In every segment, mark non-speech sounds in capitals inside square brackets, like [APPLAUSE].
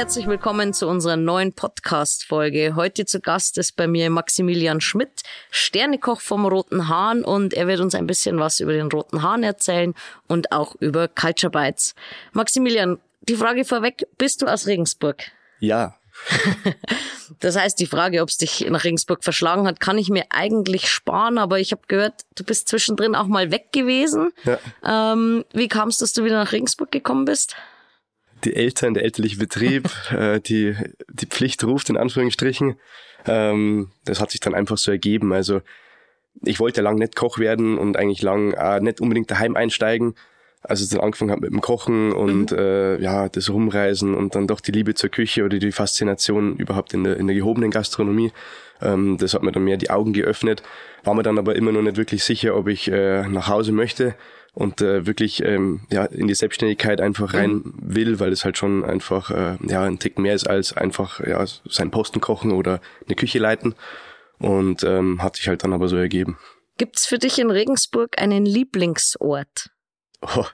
herzlich willkommen zu unserer neuen Podcast-Folge. Heute zu Gast ist bei mir Maximilian Schmidt, Sternekoch vom Roten Hahn und er wird uns ein bisschen was über den Roten Hahn erzählen und auch über Culture Bites. Maximilian, die Frage vorweg, bist du aus Regensburg? Ja. [LAUGHS] das heißt, die Frage, ob es dich nach Regensburg verschlagen hat, kann ich mir eigentlich sparen, aber ich habe gehört, du bist zwischendrin auch mal weg gewesen. Ja. Ähm, wie kam es, dass du wieder nach Regensburg gekommen bist? Die Eltern, der elterliche Betrieb, [LAUGHS] äh, die, die Pflicht ruft in Anführungsstrichen. Ähm, das hat sich dann einfach so ergeben. Also ich wollte lang nicht Koch werden und eigentlich lang äh, nicht unbedingt daheim einsteigen. Also dann angefangen habe mit dem Kochen und mhm. äh, ja das Rumreisen und dann doch die Liebe zur Küche oder die Faszination überhaupt in der, in der gehobenen Gastronomie. Ähm, das hat mir dann mehr die Augen geöffnet. War mir dann aber immer noch nicht wirklich sicher, ob ich äh, nach Hause möchte und äh, wirklich ähm, ja, in die Selbstständigkeit einfach rein mhm. will, weil es halt schon einfach äh, ja, ein Tick mehr ist als einfach ja, seinen Posten kochen oder eine Küche leiten. Und ähm, hat sich halt dann aber so ergeben. Gibt's für dich in Regensburg einen Lieblingsort? Oh,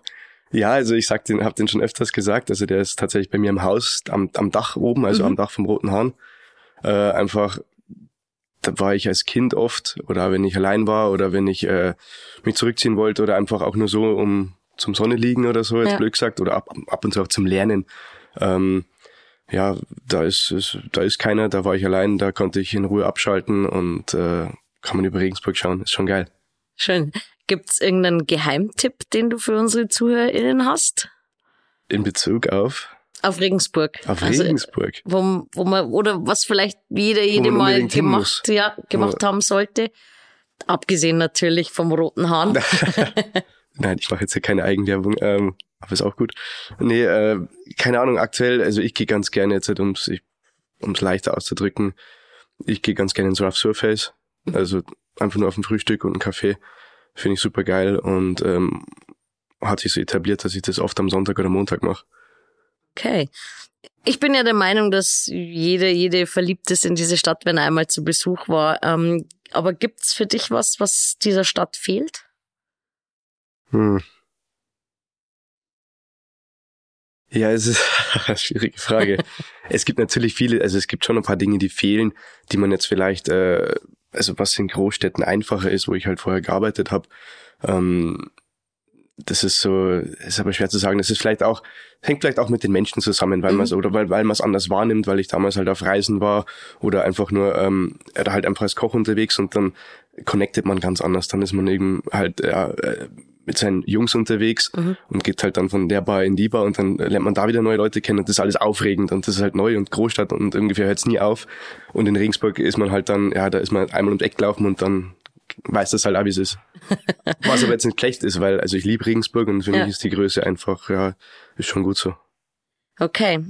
ja, also ich sag den, habe den schon öfters gesagt. Also der ist tatsächlich bei mir im Haus am, am Dach oben, also mhm. am Dach vom Roten Hahn. Äh, einfach da war ich als Kind oft oder wenn ich allein war oder wenn ich äh, mich zurückziehen wollte oder einfach auch nur so um zum Sonne liegen oder so, jetzt ja. blöd gesagt, oder ab, ab und zu auch zum Lernen. Ähm, ja, da ist, ist, da ist keiner, da war ich allein, da konnte ich in Ruhe abschalten und äh, kann man über Regensburg schauen, ist schon geil. Schön. Gibt's irgendeinen Geheimtipp, den du für unsere ZuhörerInnen hast? In Bezug auf? Auf Regensburg. Auf also, Regensburg. Wo, wo man, oder was vielleicht jeder, jede Mal gemacht, ja, gemacht ja. haben sollte. Abgesehen natürlich vom roten Hahn. [LAUGHS] Nein, ich mache jetzt hier keine Eigenwerbung, ähm, aber ist auch gut. Nee, äh, keine Ahnung, aktuell, also ich gehe ganz gerne jetzt, um es leichter auszudrücken, ich gehe ganz gerne ins Rough Surface. Also einfach nur auf ein Frühstück und einen Kaffee. Finde ich super geil und ähm, hat sich so etabliert, dass ich das oft am Sonntag oder Montag mache. Okay. Ich bin ja der Meinung, dass jede, jede verliebt ist in diese Stadt, wenn er einmal zu Besuch war. Ähm, aber gibt's für dich was, was dieser Stadt fehlt? Hm. Ja, es ist [LAUGHS] eine schwierige Frage. [LAUGHS] es gibt natürlich viele, also es gibt schon ein paar Dinge, die fehlen, die man jetzt vielleicht, äh, also was in Großstädten einfacher ist, wo ich halt vorher gearbeitet habe. Ähm, das ist so, ist aber schwer zu sagen. Das ist vielleicht auch, hängt vielleicht auch mit den Menschen zusammen, weil mhm. man es oder weil, weil man es anders wahrnimmt, weil ich damals halt auf Reisen war oder einfach nur ähm, oder halt einfach als Koch unterwegs und dann connectet man ganz anders. Dann ist man eben halt ja, äh, mit seinen Jungs unterwegs mhm. und geht halt dann von der Bar in die Bar und dann lernt man da wieder neue Leute kennen und das ist alles aufregend und das ist halt neu und Großstadt und ungefähr hört es nie auf. Und in Regensburg ist man halt dann, ja, da ist man einmal ums Eck gelaufen und dann weiß das halt auch, wie es ist. [LAUGHS] Was aber jetzt nicht schlecht ist, weil also ich liebe Regensburg und für ja. mich ist die Größe einfach, ja, ist schon gut so. Okay.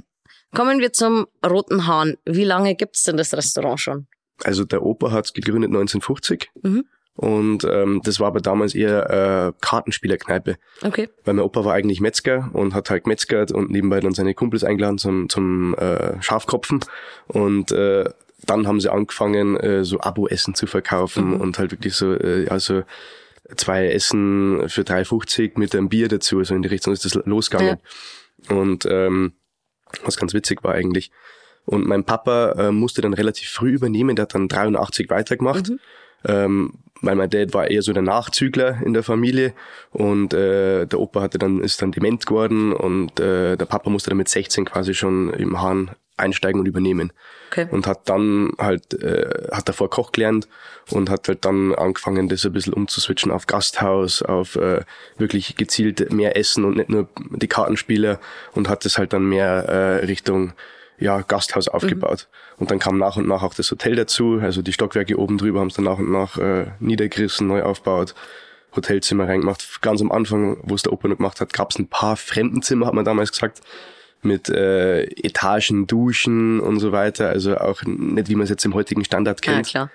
Kommen wir zum Roten Hahn. Wie lange gibt's denn das Restaurant schon? Also der Opa hat's gegründet 1950. Mhm. Und ähm, das war aber damals eher äh, Kartenspielerkneipe. Okay. Weil mein Opa war eigentlich Metzger und hat halt gemetzgert und nebenbei dann seine Kumpels eingeladen zum, zum äh, Schafkopfen. Und äh, dann haben sie angefangen, äh, so Abo-Essen zu verkaufen mhm. und halt wirklich so, äh, also zwei Essen für 3,50 mit einem Bier dazu, so in die Richtung ist das losgegangen. Ja. Und ähm, was ganz witzig war eigentlich. Und mein Papa äh, musste dann relativ früh übernehmen, der hat dann 83 weitergemacht. Mhm. Ähm, weil mein Dad war eher so der Nachzügler in der Familie und äh, der Opa hatte dann ist dann dement geworden und äh, der Papa musste dann mit 16 quasi schon im Hahn einsteigen und übernehmen. Okay. Und hat dann halt, äh, hat davor Koch gelernt und hat halt dann angefangen, das ein bisschen umzuswitchen auf Gasthaus, auf äh, wirklich gezielt mehr Essen und nicht nur die Kartenspiele und hat das halt dann mehr äh, Richtung ja, Gasthaus aufgebaut. Mhm. Und dann kam nach und nach auch das Hotel dazu, also die Stockwerke oben drüber haben es dann nach und nach äh, niedergerissen, neu aufgebaut. Hotelzimmer reingemacht. Ganz am Anfang, wo es der Opa noch gemacht hat, gab es ein paar Fremdenzimmer, hat man damals gesagt mit äh, Etagen, Duschen und so weiter. Also auch nicht, wie man es jetzt im heutigen Standard kennt. Ja, klar.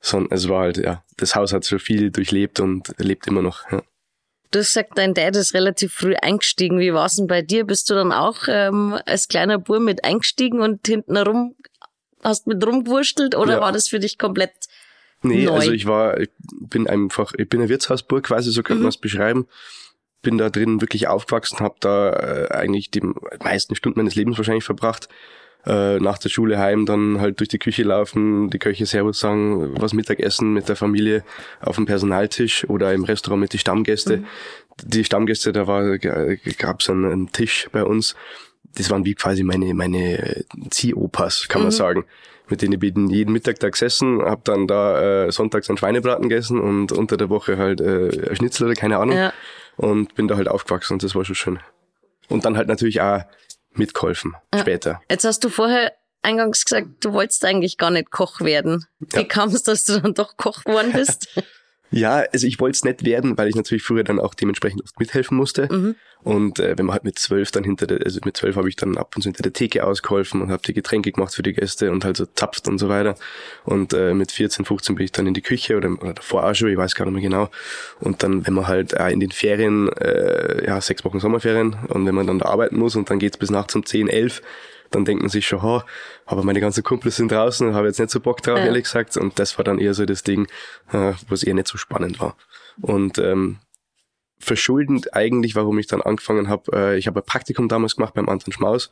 Sondern es war halt, ja, das Haus hat so viel durchlebt und lebt immer noch. Ja. Du hast gesagt, dein Dad ist relativ früh eingestiegen. Wie war es denn bei dir? Bist du dann auch ähm, als kleiner Bur mit eingestiegen und hinten rum hast mit rumgewurstelt oder ja. war das für dich komplett Nee, neu? also ich war, ich bin einfach, ich bin ein Wirtshausburg quasi, so könnte mhm. man es beschreiben bin da drin wirklich aufgewachsen, habe da äh, eigentlich die meisten Stunden meines Lebens wahrscheinlich verbracht. äh, nach der Schule heim dann halt durch die Küche laufen, die Köche Servus sagen, was Mittagessen mit der Familie auf dem Personaltisch oder im Restaurant mit den Stammgäste. Mhm. Die Stammgäste, da war gab's einen, einen Tisch bei uns. Das waren wie quasi meine meine Ziehopas, kann man mhm. sagen mit denen bin ich jeden Mittag da gesessen, habe dann da äh, sonntags einen Schweinebraten gegessen und unter der Woche halt äh, Schnitzel oder keine Ahnung. Ja. Und bin da halt aufgewachsen und das war schon schön. Und dann halt natürlich auch mitgeholfen ja. später. Jetzt hast du vorher eingangs gesagt, du wolltest eigentlich gar nicht Koch werden. Wie ja. kam es, dass du dann doch Koch geworden bist? [LAUGHS] Ja, also ich wollte es nicht werden, weil ich natürlich früher dann auch dementsprechend oft mithelfen musste. Mhm. Und äh, wenn man halt mit zwölf dann hinter der, also mit zwölf habe ich dann ab und zu hinter der Theke ausgeholfen und habe die Getränke gemacht für die Gäste und halt so zapft und so weiter. Und äh, mit 14, 15 bin ich dann in die Küche oder, oder davor auch schon, ich weiß gar nicht mehr genau. Und dann, wenn man halt äh, in den Ferien, äh, ja, sechs Wochen Sommerferien und wenn man dann da arbeiten muss und dann geht's bis nachts um 10, 11, dann denkt man sich schon, ha, aber meine ganzen Kumpels sind draußen und habe jetzt nicht so Bock drauf, ja. ehrlich gesagt. Und das war dann eher so das Ding, äh, was eher nicht so spannend war. Und ähm, verschuldend eigentlich, warum ich dann angefangen habe, äh, ich habe ein Praktikum damals gemacht beim Anton Schmaus,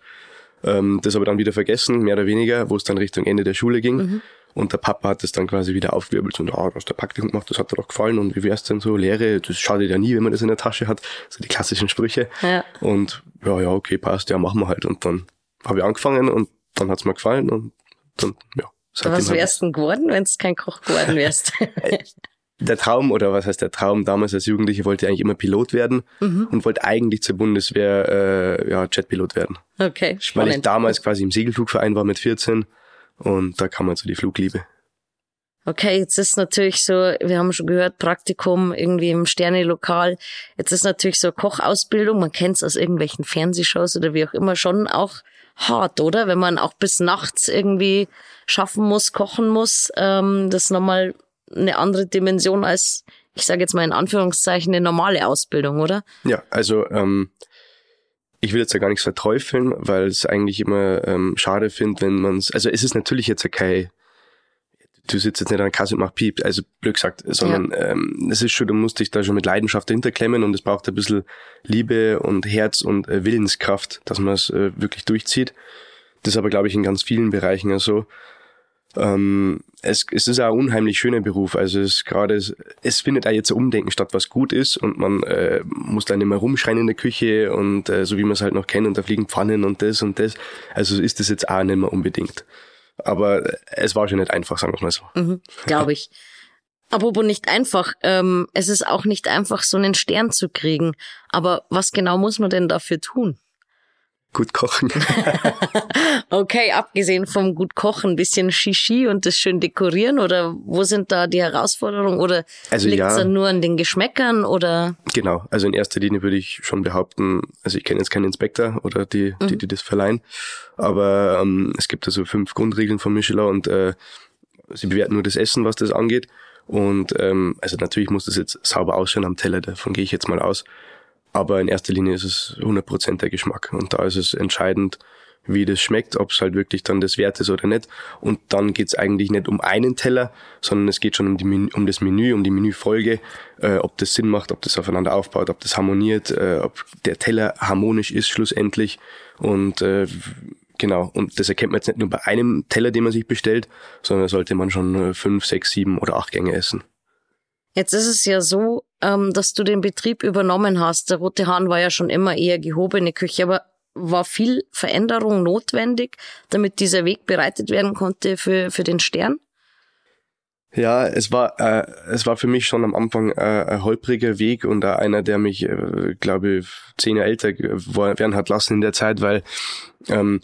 ähm, das aber dann wieder vergessen, mehr oder weniger, wo es dann Richtung Ende der Schule ging. Mhm. Und der Papa hat das dann quasi wieder aufgewirbelt und, ah, du hast der Praktikum gemacht, das hat dir doch gefallen und wie wär's denn so, Lehre, das schadet ja nie, wenn man das in der Tasche hat, so die klassischen Sprüche. Ja. Und ja, ja, okay, passt, ja, machen wir halt. Und dann habe ich angefangen und dann hat's mir gefallen und dann, ja. Was wärst du denn geworden, wenn du kein Koch geworden wärst? [LAUGHS] der Traum, oder was heißt der Traum, damals als Jugendliche wollte ich eigentlich immer Pilot werden mhm. und wollte eigentlich zur Bundeswehr äh, ja, Jetpilot werden. Okay, spannend. Weil ich damals quasi im Segelflugverein war mit 14 und da kam man so die Flugliebe. Okay, jetzt ist natürlich so, wir haben schon gehört, Praktikum irgendwie im Sterne-Lokal. Jetzt ist natürlich so Kochausbildung, man kennt es aus irgendwelchen Fernsehshows oder wie auch immer, schon auch hart, oder? Wenn man auch bis nachts irgendwie schaffen muss, kochen muss, ähm, das ist nochmal eine andere Dimension als, ich sage jetzt mal in Anführungszeichen, eine normale Ausbildung, oder? Ja, also ähm, ich will jetzt ja gar nichts verteufeln, weil es eigentlich immer ähm, schade finde, wenn man es, also es ist natürlich jetzt ja kein du sitzt jetzt nicht an der Kasse und machst Piep, also blöd gesagt, sondern ja. ähm, es ist schon, du musst dich da schon mit Leidenschaft dahinter klemmen und es braucht ein bisschen Liebe und Herz und äh, Willenskraft, dass man es äh, wirklich durchzieht. Das ist aber, glaube ich, in ganz vielen Bereichen ja so. Ähm, es, es ist auch ein unheimlich schöner Beruf. Also es gerade, es findet auch jetzt ein Umdenken statt, was gut ist und man äh, muss da nicht mehr rumschreien in der Küche und äh, so wie man es halt noch kennt und da fliegen Pfannen und das und das. Also ist das jetzt auch nicht mehr unbedingt. Aber es war schon nicht einfach, sagen wir mal so. Mhm, Glaube [LAUGHS] ich. Apropos nicht einfach, ähm, es ist auch nicht einfach, so einen Stern zu kriegen. Aber was genau muss man denn dafür tun? Gut kochen. [LAUGHS] okay, abgesehen vom gut kochen, ein bisschen Shishi und das schön dekorieren oder wo sind da die Herausforderungen oder also liegt es ja, dann nur an den Geschmäckern oder? Genau, also in erster Linie würde ich schon behaupten, also ich kenne jetzt keinen Inspektor oder die, die, mhm. die das verleihen, aber ähm, es gibt also fünf Grundregeln von Michelin und äh, sie bewerten nur das Essen, was das angeht. Und ähm, also natürlich muss das jetzt sauber ausschauen am Teller, davon gehe ich jetzt mal aus. Aber in erster Linie ist es 100% der Geschmack. Und da ist es entscheidend, wie das schmeckt, ob es halt wirklich dann das wert ist oder nicht. Und dann geht's eigentlich nicht um einen Teller, sondern es geht schon um, die um das Menü, um die Menüfolge, äh, ob das Sinn macht, ob das aufeinander aufbaut, ob das harmoniert, äh, ob der Teller harmonisch ist schlussendlich. Und äh, genau, und das erkennt man jetzt nicht nur bei einem Teller, den man sich bestellt, sondern sollte man schon äh, fünf, sechs, sieben oder acht Gänge essen. Jetzt ist es ja so, ähm, dass du den Betrieb übernommen hast. Der Rote Hahn war ja schon immer eher gehobene Küche, aber war viel Veränderung notwendig, damit dieser Weg bereitet werden konnte für, für den Stern? Ja, es war äh, es war für mich schon am Anfang äh, ein holpriger Weg und auch einer, der mich, äh, glaube ich, zehn Jahre älter werden hat lassen in der Zeit, weil ähm,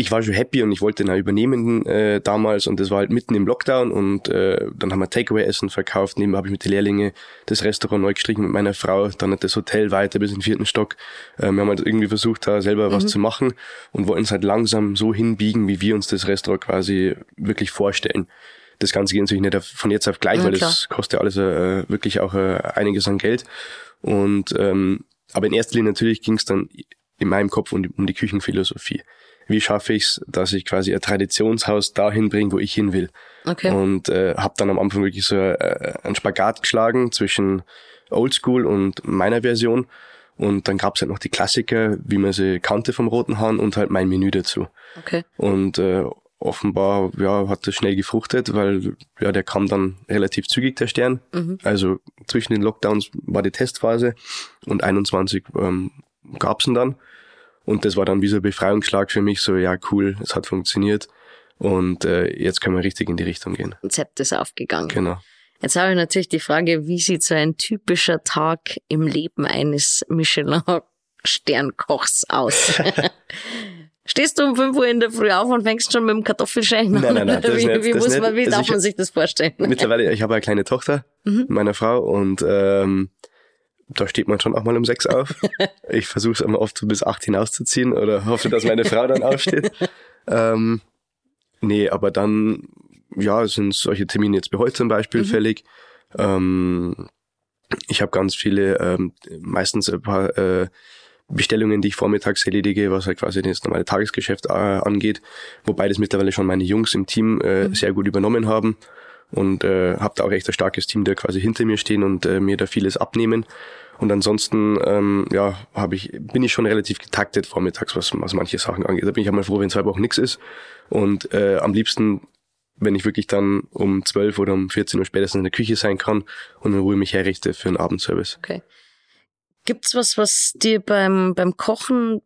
ich war schon happy und ich wollte ihn auch übernehmen äh, damals und das war halt mitten im Lockdown und äh, dann haben wir Takeaway-Essen verkauft, nebenbei habe ich mit den Lehrlingen das Restaurant neu gestrichen mit meiner Frau, dann hat das Hotel weiter bis in den vierten Stock. Äh, wir haben halt irgendwie versucht, da selber mhm. was zu machen und wollten es halt langsam so hinbiegen, wie wir uns das Restaurant quasi wirklich vorstellen. Das Ganze geht natürlich nicht von jetzt auf gleich, ja, weil klar. das kostet ja alles äh, wirklich auch äh, einiges an Geld. Und ähm, aber in erster Linie natürlich ging es dann in meinem Kopf um die, um die Küchenphilosophie wie schaffe ich es, dass ich quasi ein Traditionshaus dahin bringe, wo ich hin will. Okay. Und äh, habe dann am Anfang wirklich so äh, einen Spagat geschlagen zwischen Oldschool und meiner Version Und dann gab's halt noch die Klassiker, wie man sie kannte vom Roten Hahn und halt mein Menü dazu. Okay. Und äh, offenbar ja, hat das schnell gefruchtet, weil ja, der kam dann relativ zügig, der Stern. Mhm. Also zwischen den Lockdowns war die Testphase und 21 ähm, gab's ihn dann. Und das war dann wie so ein Befreiungsschlag für mich, so ja cool, es hat funktioniert. Und äh, jetzt können wir richtig in die Richtung gehen. Konzept ist aufgegangen. Genau. Jetzt habe ich natürlich die Frage, wie sieht so ein typischer Tag im Leben eines Michelin-Sternkochs aus? [LAUGHS] Stehst du um 5 Uhr in der Früh auf und fängst schon mit dem Kartoffelschälen an? Nein, nein, nein, das wie, nicht, wie, muss man, wie Also darf ich- man sich das vorstellen? Mittlerweile, ich habe eine kleine Tochter, Mhm. meiner Frau, und ähm, da steht man schon auch mal um sechs auf. [LAUGHS] Ich versuche es immer oft so bis acht hinauszuziehen oder hoffe, dass meine Frau dann aufsteht. [LAUGHS] Ähm, nee, aber dann, ja, sind solche Termine jetzt bei heute zum Beispiel Mhm. fällig. Ähm, ich habe ganz viele, ähm, meistens ein paar äh, Bestellungen, die ich vormittags erledige, was halt quasi das normale Tagesgeschäft äh, angeht, wobei das mittlerweile schon meine Jungs im Team äh, sehr gut übernommen haben und äh, habe da auch echt ein starkes Team, der quasi hinter mir stehen und äh, mir da vieles abnehmen. Und ansonsten, ähm, ja, habe ich, bin ich schon relativ getaktet vormittags, was, was manche Sachen angeht. Da bin ich einmal froh, wenn zwei Wochen nichts ist. Und äh, am liebsten, wenn ich wirklich dann um 12 oder um 14 Uhr spätestens in der Küche sein kann und in Ruhe mich herrichte für einen Abendservice. Okay. Gibt's was, was dir beim, beim Kochen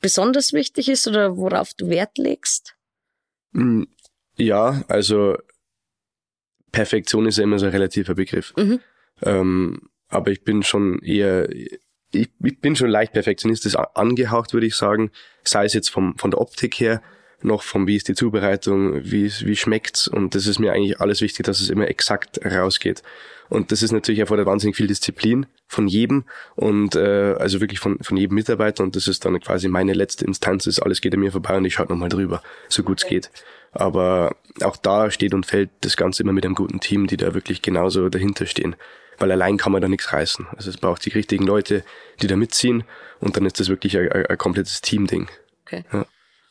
besonders wichtig ist oder worauf du Wert legst? Mm, Ja, also Perfektion ist ja immer so ein relativer Begriff. Mhm. Ähm, aber ich bin schon eher, ich, ich bin schon leicht perfektionistisch angehaucht, würde ich sagen. Sei es jetzt vom, von der Optik her, noch vom, wie ist die Zubereitung, wie, es- wie schmeckt's. Und das ist mir eigentlich alles wichtig, dass es immer exakt rausgeht. Und das ist natürlich erfordert wahnsinnig viel Disziplin von jedem und äh, also wirklich von, von jedem Mitarbeiter. Und das ist dann quasi meine letzte Instanz, ist alles geht an mir vorbei und ich schaue nochmal drüber, so gut es geht. Aber auch da steht und fällt das Ganze immer mit einem guten Team, die da wirklich genauso dahinter stehen. Weil allein kann man da nichts reißen. Also es braucht die richtigen Leute, die da mitziehen und dann ist das wirklich ein, ein, ein komplettes Teamding. Okay. Ja.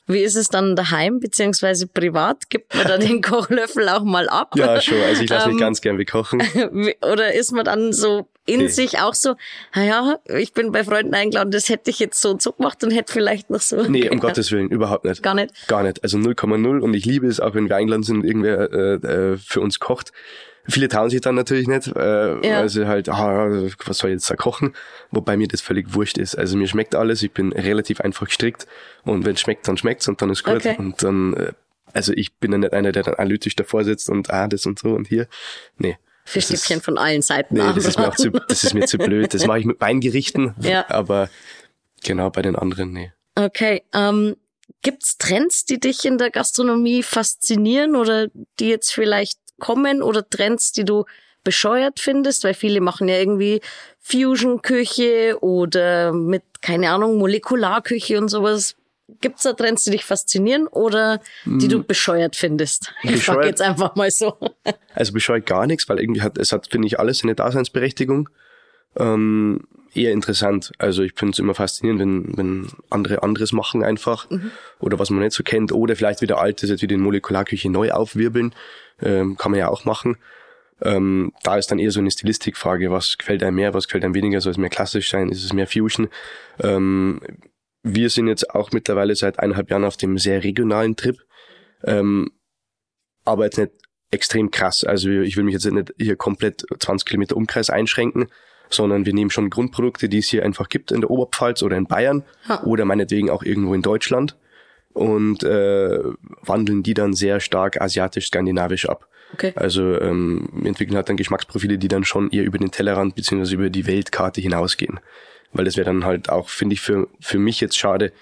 Wie ist es dann daheim beziehungsweise privat? Gibt man da [LAUGHS] den Kochlöffel auch mal ab? Ja, schon. Also ich lasse mich Ähm, ganz gern bekochen. [LAUGHS] Oder ist man dann so in Nee. sich auch so, naja, ich bin bei Freunden eingeladen, das hätte ich jetzt so und so gemacht und hätte vielleicht noch so. Nee, um. Gottes Willen, überhaupt nicht. Gar nicht. Gar nicht. Also 0,0 und ich liebe es, auch wenn wir eingeladen sind und irgendwer äh, äh, für uns kocht. Viele trauen sich dann natürlich nicht, äh, Ja. weil sie halt, ah, was soll ich jetzt da kochen? Wobei mir das völlig wurscht ist. Also mir schmeckt alles, ich bin relativ einfach gestrickt und wenn es schmeckt, dann schmeckt's und dann ist gut. Okay. Und dann, äh, also ich bin dann nicht einer, der dann analytisch davor sitzt und ah, das und so und hier. Nee. Fischstäbchen von allen Seiten. Nee, das ist mir auch zu, das ist mir zu blöd. Das mache ich mit Weingerichten, [LAUGHS] Ja. aber genau bei den anderen, nee. Okay, ähm, gibt's Trends, die dich in der Gastronomie faszinieren oder die jetzt vielleicht kommen oder Trends, die du bescheuert findest? Weil viele machen ja irgendwie Fusion-Küche oder mit, keine Ahnung, Molekularküche und sowas. Gibt's da Trends, die dich faszinieren oder die du bescheuert findest? [LAUGHS] Ich frage Bescheuert? jetzt einfach mal so. Also bescheut gar nichts, weil irgendwie hat, es hat, finde ich, alles seine Daseinsberechtigung. Ähm, eher interessant. Also ich finde es immer faszinierend, wenn, wenn andere anderes machen einfach oder was man nicht so kennt oder vielleicht wieder altes, jetzt wieder in Molekularküche neu aufwirbeln. Ähm, kann man ja auch machen. Ähm, da ist dann eher so eine Stilistikfrage, was gefällt einem mehr, was gefällt einem weniger, soll es mehr klassisch sein, ist es mehr Fusion. Ähm, wir sind jetzt auch mittlerweile seit eineinhalb Jahren auf dem sehr regionalen Trip, ähm, aber jetzt nicht extrem krass. Also ich will mich jetzt nicht hier komplett 20 Kilometer Umkreis einschränken, sondern wir nehmen schon Grundprodukte, die es hier einfach gibt in der Oberpfalz oder in Bayern Ha. oder meinetwegen auch irgendwo in Deutschland und äh, wandeln die dann sehr stark asiatisch-skandinavisch ab. Okay. Also ähm, wir entwickeln halt dann Geschmacksprofile, die dann schon eher über den Tellerrand beziehungsweise über die Weltkarte hinausgehen. Weil das wäre dann halt auch, finde ich, für, für mich jetzt schade,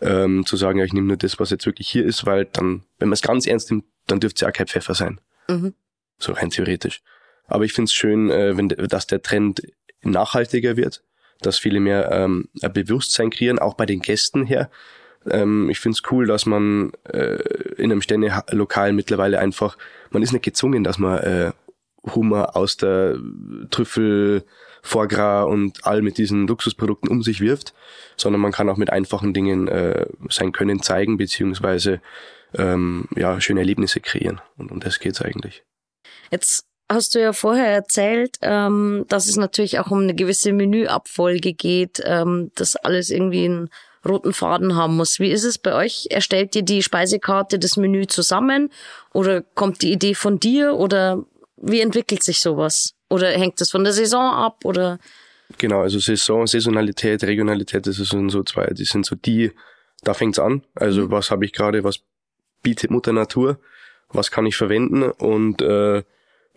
ähm, zu sagen, ja, ich nehme nur das, was jetzt wirklich hier ist, weil dann, wenn man es ganz ernst nimmt, dann dürfte es ja auch kein Pfeffer sein. Mhm. So rein theoretisch. Aber ich finde es schön, äh, wenn, dass der Trend nachhaltiger wird, dass viele mehr ähm, ein Bewusstsein kreieren, auch bei den Gästen her. Ähm, ich finde es cool, dass man äh, in einem Sterne-Lokal mittlerweile einfach, man ist nicht gezwungen, dass man äh, Hummer aus der Trüffel, Foie und all mit diesen Luxusprodukten um sich wirft, sondern man kann auch mit einfachen Dingen äh, sein Können zeigen, beziehungsweise ähm, ja, schöne Erlebnisse kreieren. Und um das geht's eigentlich. Jetzt hast du ja vorher erzählt, ähm, dass es natürlich auch um eine gewisse Menüabfolge geht, ähm, dass alles irgendwie einen roten Faden haben muss. Wie ist es bei euch? Erstellt ihr die Speisekarte, das Menü zusammen oder kommt die Idee von dir oder wie entwickelt sich sowas? Oder hängt das von der Saison ab oder? Genau, also Saison, Saisonalität, Regionalität, das sind so zwei, die sind so die, da fängt's an. Also mhm. was habe ich gerade, was bietet Mutter Natur, was kann ich verwenden und äh,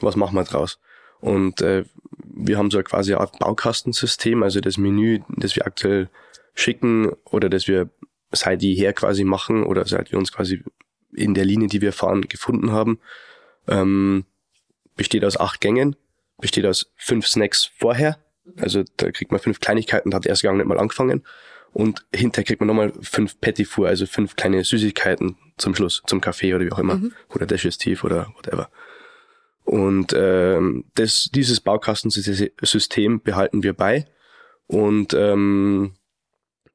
was machen wir draus? Und äh, wir haben so quasi eine Art Baukastensystem, also das Menü, das wir aktuell schicken oder das wir seit jeher quasi machen oder seit wir uns quasi in der Linie, die wir fahren, gefunden haben, ähm, besteht aus acht Gängen, besteht aus fünf Snacks vorher. Also da kriegt man fünf Kleinigkeiten, da hat der erste Gang nicht mal angefangen. Und hinterher kriegt man nochmal fünf Petit Four, also fünf kleine Süßigkeiten zum Schluss, zum Kaffee oder wie auch immer. Mhm. Oder Digestiv oder whatever. Und ähm, das, dieses Baukastensystem behalten wir bei und ähm,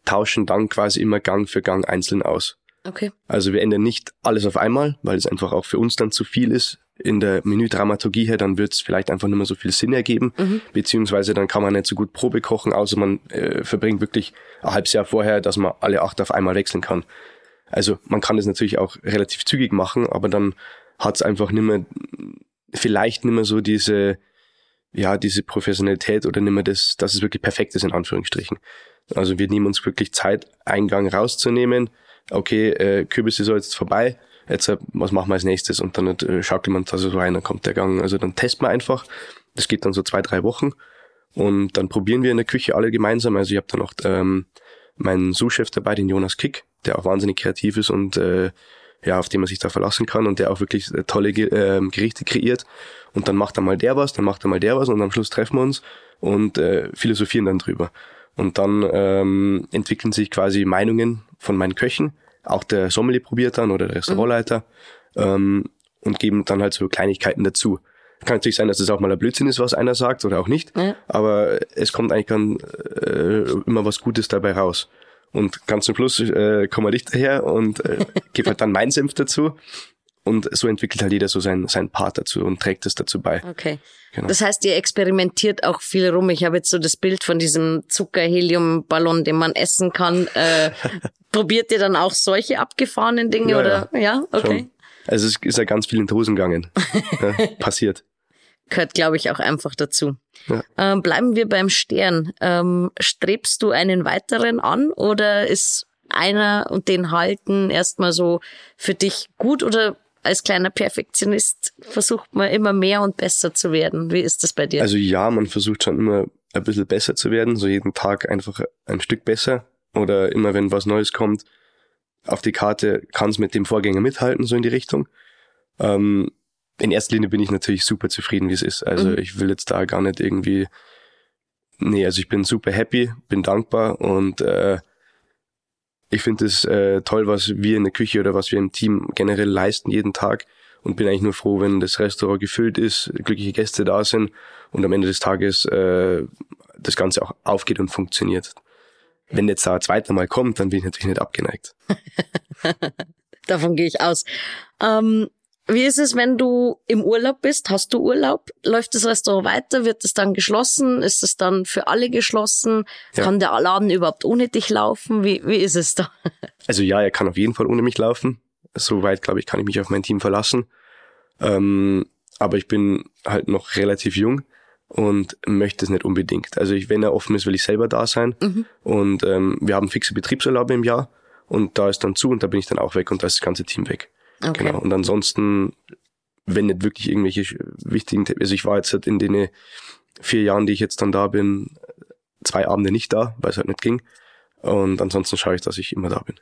tauschen dann quasi immer Gang für Gang einzeln aus. Okay. Also wir ändern nicht alles auf einmal, weil es einfach auch für uns dann zu viel ist in der Menüdramaturgie her, dann wird es vielleicht einfach nicht mehr so viel Sinn ergeben, mhm. beziehungsweise dann kann man nicht so gut Probe kochen, außer man äh, verbringt wirklich ein halbes Jahr vorher, dass man alle acht auf einmal wechseln kann. Also man kann das natürlich auch relativ zügig machen, aber dann hat es einfach nicht mehr, vielleicht nicht mehr so diese, ja, diese Professionalität oder nicht mehr das, dass es wirklich perfekt ist, in Anführungsstrichen. Also wir nehmen uns wirklich Zeit, einen Gang rauszunehmen. Okay, äh, Kürbis ist jetzt vorbei, jetzt äh, was machen wir als nächstes und dann äh, schaukelt man das so rein, dann kommt der Gang. Also dann testen wir einfach. Das geht dann so zwei, drei Wochen und dann probieren wir in der Küche alle gemeinsam. Also ich habe dann noch ähm, meinen Sous-Chef dabei, den Jonas Kick, der auch wahnsinnig kreativ ist und äh, ja, auf den man sich da verlassen kann und der auch wirklich äh, tolle äh, Gerichte kreiert. Und dann macht er mal der was, dann macht er mal der was und am Schluss treffen wir uns und äh, philosophieren dann drüber. Und dann ähm, entwickeln sich quasi Meinungen von meinen Köchen auch der Sommelier probiert dann oder der Restaurantleiter mhm. ähm, und geben dann halt so Kleinigkeiten dazu. Kann natürlich sein, dass es das auch mal ein Blödsinn ist, was einer sagt oder auch nicht, ja. aber es kommt eigentlich dann äh, immer was Gutes dabei raus. Und ganz zum Schluss äh, kommen wir nicht daher und äh, gebe halt dann mein Senf dazu. Und so entwickelt halt jeder so sein, sein Part dazu und trägt es dazu bei. Okay. Genau. Das heißt, ihr experimentiert auch viel rum. Ich habe jetzt so das Bild von diesem Zucker-Helium-Ballon, den man essen kann. Äh, [LAUGHS] probiert ihr dann auch solche abgefahrenen Dinge ja, oder? Ja, ja? okay. Schon. Also es ist ja ganz viel in die Hosen gegangen. [LAUGHS] ja, passiert. Gehört, glaube ich, auch einfach dazu. Ja. Ähm, bleiben wir beim Stern. Ähm, strebst du einen weiteren an oder ist einer und den halten erstmal so für dich gut oder als kleiner Perfektionist versucht man immer mehr und besser zu werden. Wie ist das bei dir? Also ja, man versucht schon immer ein bisschen besser zu werden, so jeden Tag einfach ein Stück besser. Oder immer wenn was Neues kommt auf die Karte, kann es mit dem Vorgänger mithalten, so in die Richtung. Ähm, in erster Linie bin ich natürlich super zufrieden, wie es ist. Also mhm. ich will jetzt da gar nicht irgendwie. Nee, also ich bin super happy, bin dankbar und äh, ich finde es äh, toll, was wir in der Küche oder was wir im Team generell leisten jeden Tag und bin eigentlich nur froh, wenn das Restaurant gefüllt ist, glückliche Gäste da sind und am Ende des Tages äh, das Ganze auch aufgeht und funktioniert. Wenn jetzt da ein zweiter Mal kommt, dann bin ich natürlich nicht abgeneigt. [LAUGHS] Davon gehe ich aus. Ähm, wie ist es, wenn du im Urlaub bist? Hast du Urlaub? Läuft das Restaurant weiter? Wird es dann geschlossen? Ist es dann für alle geschlossen? Ja. Kann der Laden überhaupt ohne dich laufen? Wie, wie ist es da? [LAUGHS] Also ja, er kann auf jeden Fall ohne mich laufen. Soweit, glaube ich, kann ich mich auf mein Team verlassen. Ähm, aber ich bin halt noch relativ jung und möchte es nicht unbedingt. Also ich, wenn er offen ist, will ich selber da sein. Mhm. Und ähm, wir haben fixe Betriebsurlaube im Jahr und da ist dann zu und da bin ich dann auch weg und da ist das ganze Team weg. Okay. Genau. Und ansonsten, wenn nicht wirklich irgendwelche wichtigen, also ich war jetzt halt in den vier Jahren, die ich jetzt dann da bin, zwei Abende nicht da, weil es halt nicht ging. Und ansonsten schaue ich, dass ich immer da bin.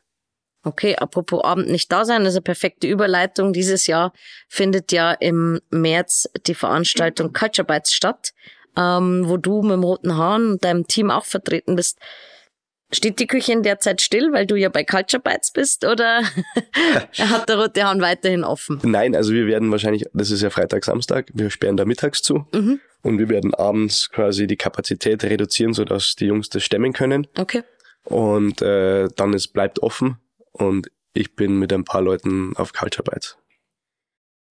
Okay, apropos Abend nicht da sein, das ist eine perfekte Überleitung. Dieses Jahr findet ja im März die Veranstaltung Culture Bites statt, ähm, wo du mit dem roten Haaren und deinem Team auch vertreten bist. Steht die Küche in der Zeit still, weil du ja bei Culture Bites bist, oder [LAUGHS] hat der rote Hahn weiterhin offen? Nein, also wir werden wahrscheinlich, das ist ja Freitag, Samstag, wir sperren da mittags zu mhm. und wir werden abends quasi die Kapazität reduzieren, sodass die Jungs das stemmen können. Okay. Und äh, dann es bleibt offen und ich bin mit ein paar Leuten auf Culture Bites.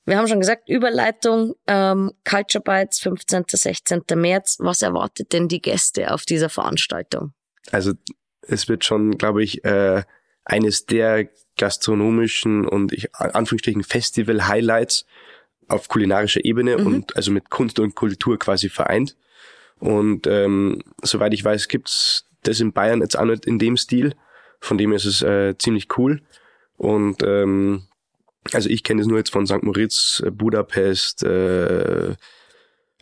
Wir haben schon gesagt, Überleitung, ähm, Culture Bites, 15. 16. März. Was erwartet denn die Gäste auf dieser Veranstaltung? Also es wird schon, glaube ich, äh, eines der gastronomischen und ich Anführungsstrichen Festival-Highlights auf kulinarischer Ebene mhm. und also mit Kunst und Kultur quasi vereint. Und ähm, soweit ich weiß, gibt's das in Bayern jetzt auch nicht in dem Stil. Von dem ist es äh, ziemlich cool. Und ähm, also ich kenne es nur jetzt von St. Moritz, äh, Budapest, äh,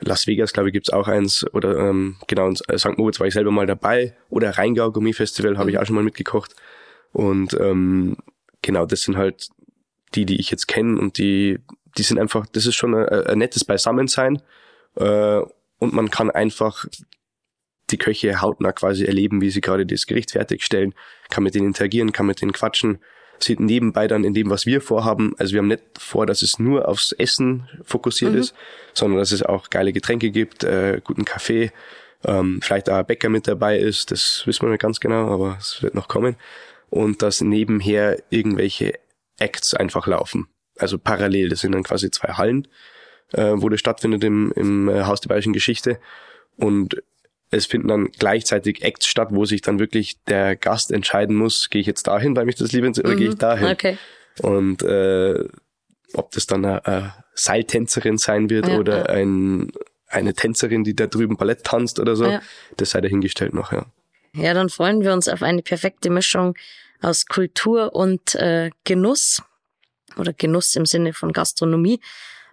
Las Vegas, glaube ich, gibt's auch eins. Oder ähm, genau, in äh, St. Moritz war ich selber mal dabei. Oder Rheingau Gourmet Festival habe mhm. ich auch schon mal mitgekocht. Und ähm, genau, das sind halt die, die ich jetzt kenne und die, die sind einfach, das ist schon ein, ein nettes Beisammensein. Äh, und man kann einfach die Köche hautnah quasi erleben, wie sie gerade das Gericht fertigstellen, kann mit denen interagieren, kann mit denen quatschen, sieht nebenbei dann in dem, was wir vorhaben. Also wir haben nicht vor, dass es nur aufs Essen fokussiert mhm. ist, sondern dass es auch geile Getränke gibt, äh, guten Kaffee, ähm, vielleicht auch ein Bäcker mit dabei ist, das wissen wir nicht ganz genau, aber es wird noch kommen. Und dass nebenher irgendwelche Acts einfach laufen. Also parallel, das sind dann quasi zwei Hallen, äh, wo das stattfindet im, im äh, Haus der Bayerischen Geschichte. Und es finden dann gleichzeitig Acts statt, wo sich dann wirklich der Gast entscheiden muss, gehe ich jetzt dahin, weil mich das lieb oder mhm. gehe ich mhm. dahin. Okay. Und äh, ob das dann eine, eine Seiltänzerin sein wird ja, oder ja. ein, eine Tänzerin, die da drüben Ballett tanzt oder so, ja. das sei dahingestellt noch, ja. Ja, dann freuen wir uns auf eine perfekte Mischung aus Kultur und äh, Genuss oder Genuss im Sinne von Gastronomie.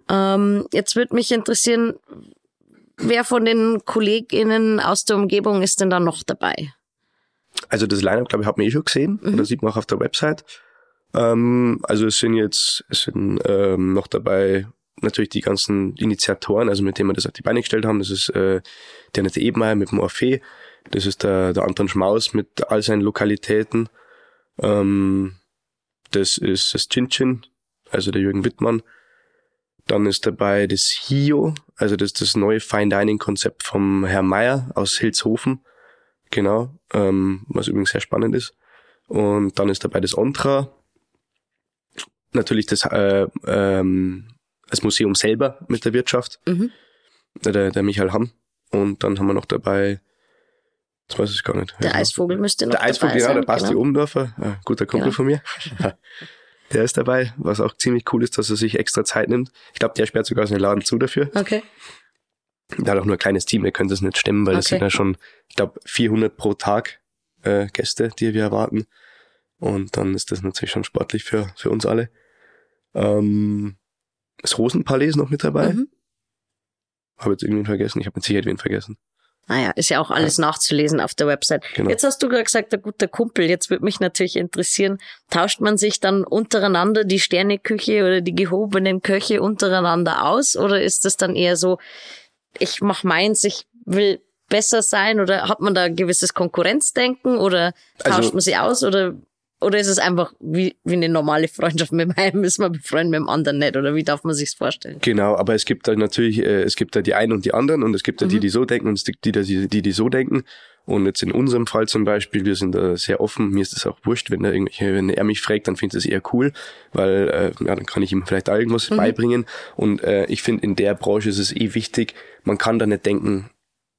Ähm, jetzt würde mich interessieren, Wer von den KollegInnen aus der Umgebung ist denn da noch dabei? Also das Line-Up, glaube ich, hat man eh schon gesehen. Mhm. Das sieht man auch auf der Website. Ähm, also es sind jetzt es sind ähm, noch dabei natürlich die ganzen Initiatoren, also mit denen wir das auf die Beine gestellt haben. Das ist äh, der Nette Ebenmeier mit dem Orphee. Das ist der, der Anton Schmaus mit all seinen Lokalitäten. Ähm, das ist das Chinchin, also der Jürgen Wittmann. Dann ist dabei das Hio, also das das neue Fine Dining Konzept vom Herr Meier aus Hilshofen. Genau, ähm, was übrigens sehr spannend ist. Und dann ist dabei das Ontra. Natürlich das, äh, ähm, das Museum selber mit der Wirtschaft. Mhm. Der, der Michael Hamm. Und dann haben wir noch dabei, das weiß ich gar nicht. Der Eisvogel müsste noch Der Eisvogel, dabei ja, sein. der Basti genau. Umdorfer, guter Kumpel genau. von mir. [LAUGHS] Der ist dabei, was auch ziemlich cool ist, dass er sich extra Zeit nimmt. Ich glaube, der sperrt sogar seinen Laden zu dafür. Okay. Der hat auch nur ein kleines Team, der könnte es nicht stemmen, weil okay. das sind ja schon, ich glaube, 400 pro Tag äh, Gäste, die wir erwarten. Und dann ist das natürlich schon sportlich für, für uns alle. Ähm, das Rosenpalais ist noch mit dabei. Mhm. Habe jetzt irgendwen vergessen. Ich habe mit Sicherheit wen vergessen. Naja, ist ja auch alles ja. nachzulesen auf der Website. Genau. Jetzt hast du gerade gesagt, der gute Kumpel. Jetzt würde mich natürlich interessieren, tauscht man sich dann untereinander die Sterneküche oder die gehobenen Köche untereinander aus? Oder ist das dann eher so, ich mach meins, ich will besser sein? Oder hat man da ein gewisses Konkurrenzdenken? Oder tauscht also, man sie aus? Oder oder ist es einfach wie, wie eine normale Freundschaft mit einem ist man befreundet mit dem anderen nicht? Oder wie darf man sich's vorstellen? Genau, aber es gibt da natürlich, äh, es gibt da die einen und die anderen und es gibt da mhm. die, die so denken und es gibt die, die, die, die so denken. Und jetzt in unserem Fall zum Beispiel, wir sind da sehr offen. Mir ist das auch wurscht, wenn er irgendwelche, wenn er mich fragt, dann findet es eher cool, weil äh, ja, dann kann ich ihm vielleicht auch irgendwas mhm. beibringen. Und äh, ich finde, in der Branche ist es eh wichtig, man kann da nicht denken,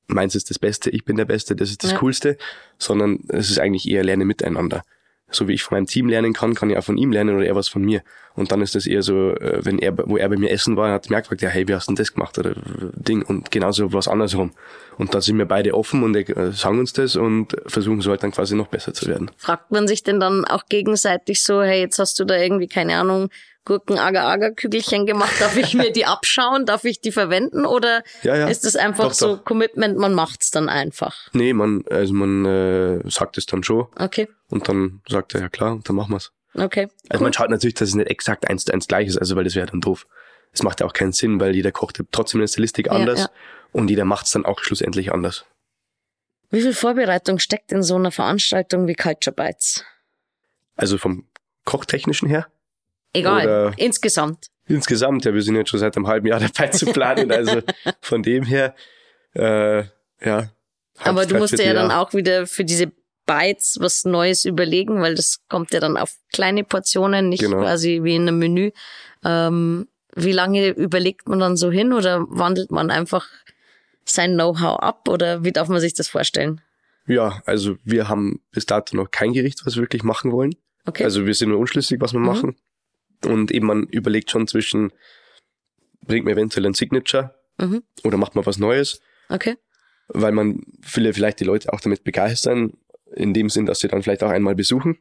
meins ist das Beste, ich bin der Beste, das ist das ja. Coolste, sondern es ist eigentlich eher Lernen miteinander so wie ich von meinem Team lernen kann, kann ich auch von ihm lernen oder er was von mir. Und dann ist das eher so, äh, wenn er, wo er bei mir essen war, hat er mir gefragt, ja, hey, wie hast du denn das gemacht oder Ding und genauso was andersrum. Und da sind wir beide offen und äh, sagen uns das und versuchen so halt dann quasi noch besser zu werden. Fragt man sich denn dann auch gegenseitig so, hey, jetzt hast du da irgendwie, keine Ahnung, Gurken-Agar-Agar-Kügelchen gemacht, darf ich mir die abschauen, darf ich die verwenden oder ja, ja. ist das einfach doch, so doch. Commitment, man macht's dann einfach? Nee, man, also man äh, sagt es dann schon. Okay. Und dann sagt er, ja klar, und dann machen wir's. Okay. Also cool. man schaut natürlich, dass es nicht exakt eins zu eins gleich ist, also weil das wäre dann doof. Es macht ja auch keinen Sinn, weil jeder kocht trotzdem in der Stilistik anders ja, und jeder macht's dann auch schlussendlich anders. Wie viel Vorbereitung steckt in so einer Veranstaltung wie Culture Bites? Also vom Kochtechnischen her? Egal, Oder insgesamt. Insgesamt, ja, wir sind jetzt schon seit einem halben Jahr [LAUGHS] dabei zu planen, also von dem her, äh, ja. Aber du musst ja dann auch wieder für diese Bites was Neues überlegen, weil das kommt ja dann auf kleine Portionen, nicht genau. quasi wie in einem Menü. Ähm, wie lange überlegt man dann so hin oder wandelt man einfach sein Know-how ab oder wie darf man sich das vorstellen? Ja, also wir haben bis dato noch kein Gericht, was wir wirklich machen wollen. Okay. Also wir sind nur unschlüssig, was wir Mhm. machen. Und eben man überlegt schon zwischen, bringt man eventuell ein Signature Mhm. oder macht man was Neues, Okay. weil man viele vielleicht die Leute auch damit begeistern, in dem Sinn, dass sie dann vielleicht auch einmal besuchen.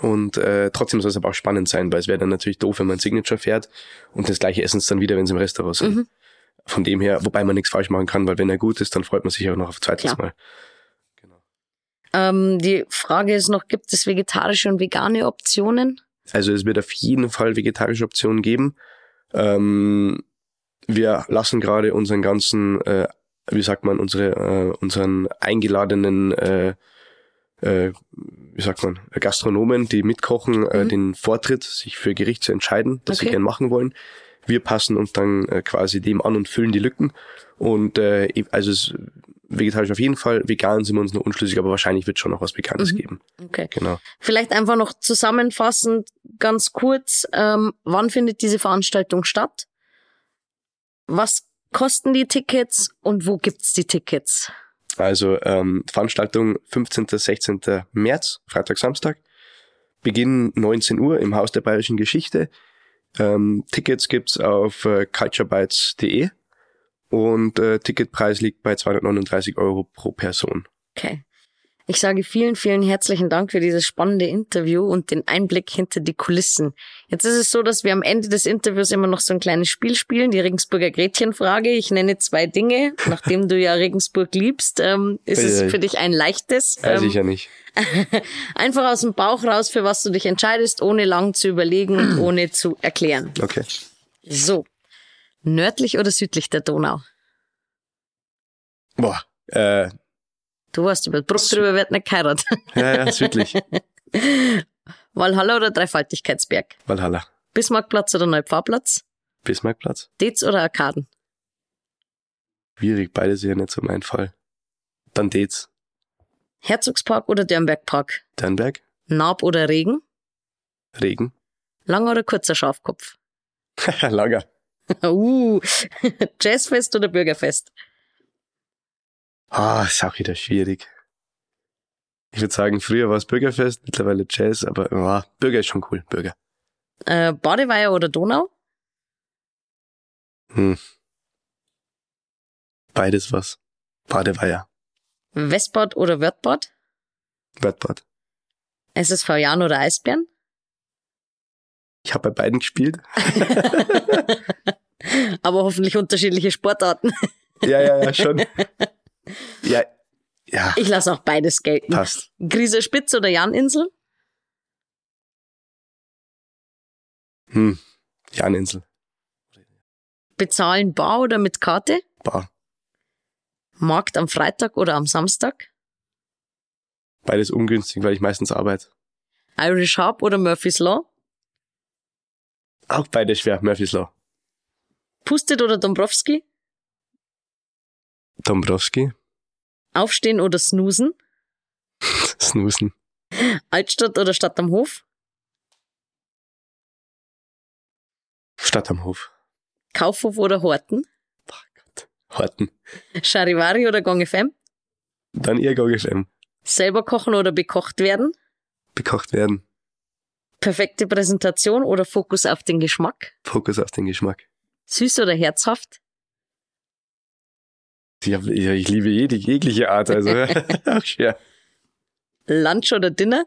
Und äh, trotzdem soll es aber auch spannend sein, weil es wäre dann natürlich doof, wenn man ein Signature fährt und das gleiche essen es dann wieder, wenn sie im Restaurant sind. Mhm. Von dem her, wobei man nichts falsch machen kann, weil wenn er gut ist, dann freut man sich auch noch auf zweites Klar. Mal. Ähm, die Frage ist noch, gibt es vegetarische und vegane Optionen? Also es wird auf jeden Fall vegetarische Optionen geben. Ähm, wir lassen gerade unseren ganzen, äh, wie sagt man, unsere, äh, unseren eingeladenen, äh, äh, wie sagt man, Gastronomen, die mitkochen, äh, Mhm. den Vortritt, sich für Gericht zu entscheiden, das sie Okay. gern machen wollen. Wir passen uns dann äh, quasi dem an und füllen die Lücken. Und äh, also es, vegetarisch auf jeden Fall, vegan sind wir uns noch unschlüssig, aber wahrscheinlich wird schon noch was Bekanntes Mhm. geben. Okay. Genau. Vielleicht einfach noch zusammenfassend, ganz kurz, ähm, wann findet diese Veranstaltung statt? Was kosten die Tickets und wo gibt's die Tickets? Also ähm, Veranstaltung 15. 16. März, Freitag, Samstag. Beginn 19 Uhr im Haus der Bayerischen Geschichte. Ähm, Tickets gibt's auf äh, culturebytes.de und äh, Ticketpreis liegt bei 239 Euro pro Person. Okay. Ich sage vielen, vielen herzlichen Dank für dieses spannende Interview und den Einblick hinter die Kulissen. Jetzt ist es so, dass wir am Ende des Interviews immer noch so ein kleines Spiel spielen, die Regensburger Gretchenfrage. Ich nenne zwei Dinge. Nachdem du ja Regensburg liebst, ähm, ist es für dich ein leichtes. Ja, Ähm, sicher nicht. [LAUGHS] einfach aus dem Bauch raus, für was du dich entscheidest, ohne lang zu überlegen und [CLEARS THROAT] ohne zu erklären. Okay. So. Nördlich oder südlich der Donau? Boah. Äh, Du weißt, über die Brücke drüber wird nicht geheiratet. [LAUGHS] ja, ja, südlich. [LAUGHS] Walhalla oder Dreifaltigkeitsberg? Valhalla. Bismarckplatz oder Neupfarrplatz? Bismarckplatz. Dez oder Arkaden? Schwierig, beide sind ja nicht so mein Fall. Dann Dates. Herzogspark oder Dörnbergpark? Dernberg. Naab oder Regen? Regen. Langer oder kurzer Schafkopf? [LAUGHS] Lager. [LAUGHS] uh, [LAUGHS] Jazzfest oder Bürgerfest? Ah, ist auch wieder schwierig. Ich würde sagen, früher war es Bürgerfest, mittlerweile Jazz, aber ah, Bürger ist schon cool, Bürger. Äh, Badeweiher oder Donau? Hm. Beides was. Badeweiher, Westbad oder Wörthbad? Wörthbad. SSV Jan oder Eisbären? Ich habe bei beiden gespielt. [LAUGHS] Aber hoffentlich unterschiedliche Sportarten. [LAUGHS] Ja, ja, ja, schon. [LAUGHS] Ja, ja, Ich lasse auch beides gelten. passt. Grieser Spitz oder Janinsel? Hm. Janinsel, Bezahlen bar oder mit Karte? Bar. Markt am Freitag oder am Samstag? Beides ungünstig, weil ich meistens arbeite. Irish Harp oder Murphy's Law? Auch beides schwer, Murphy's Law. Pustet oder Dombrowski? Dombrowski, Aufstehen oder Snoosen? [LAUGHS] Snoosen, Altstadt oder Stadt am Hof? Stadt am Hof. Kaufhof oder Horten? Ach Gott. Horten. Charivari oder Gong FM? Dann ihr GoGFM. Selber kochen oder bekocht werden? Bekocht werden. Perfekte Präsentation oder Fokus auf den Geschmack? Fokus auf den Geschmack. Süß oder herzhaft? Ich, hab, ja, ich liebe jede, jegliche Art, also auch [LAUGHS] schwer. Lunch oder Dinner?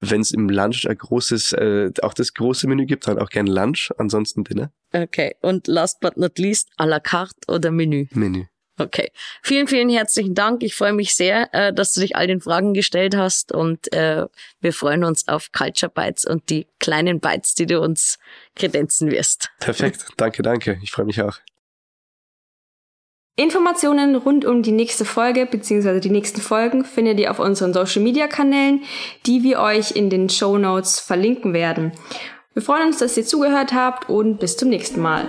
Wenn es im Lunch ein großes, äh, auch das große Menü gibt, dann auch gern Lunch, ansonsten Dinner. Okay. Und last but not least, à la carte oder Menü? Menü. Okay. Vielen, vielen herzlichen Dank. Ich freue mich sehr, äh, dass du dich all den Fragen gestellt hast und äh, wir freuen uns auf Culture Bites und die kleinen Bites, die du uns kredenzen wirst. Perfekt. Danke, danke. Ich freue mich auch. Informationen rund um die nächste Folge bzw. die nächsten Folgen findet ihr auf unseren Social Media Kanälen, die wir euch in den Show Notes verlinken werden. Wir freuen uns, dass ihr zugehört habt und bis zum nächsten Mal.